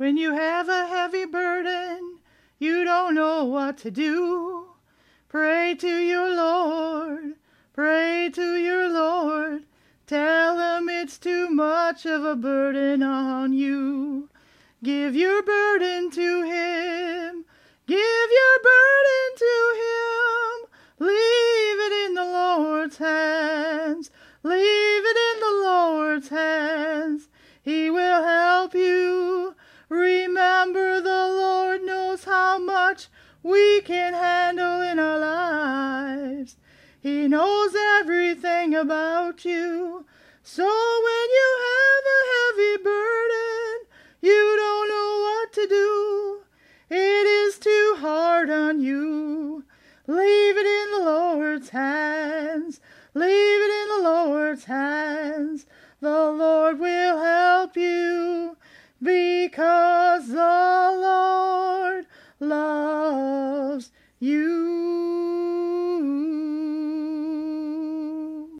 When you have a heavy burden, you don't know what to do. Pray to your Lord, pray to your Lord. Tell him it's too much of a burden on you. Give your burden to him. Give your burden to him. Leave it in the Lord's hands. Leave it we can handle in our lives. He knows everything about you. So when you have a heavy burden, you don't know what to do. It is too hard on you. Leave it in the Lord's hands. Leave it in the Lord's hands. The Lord will help you loves you.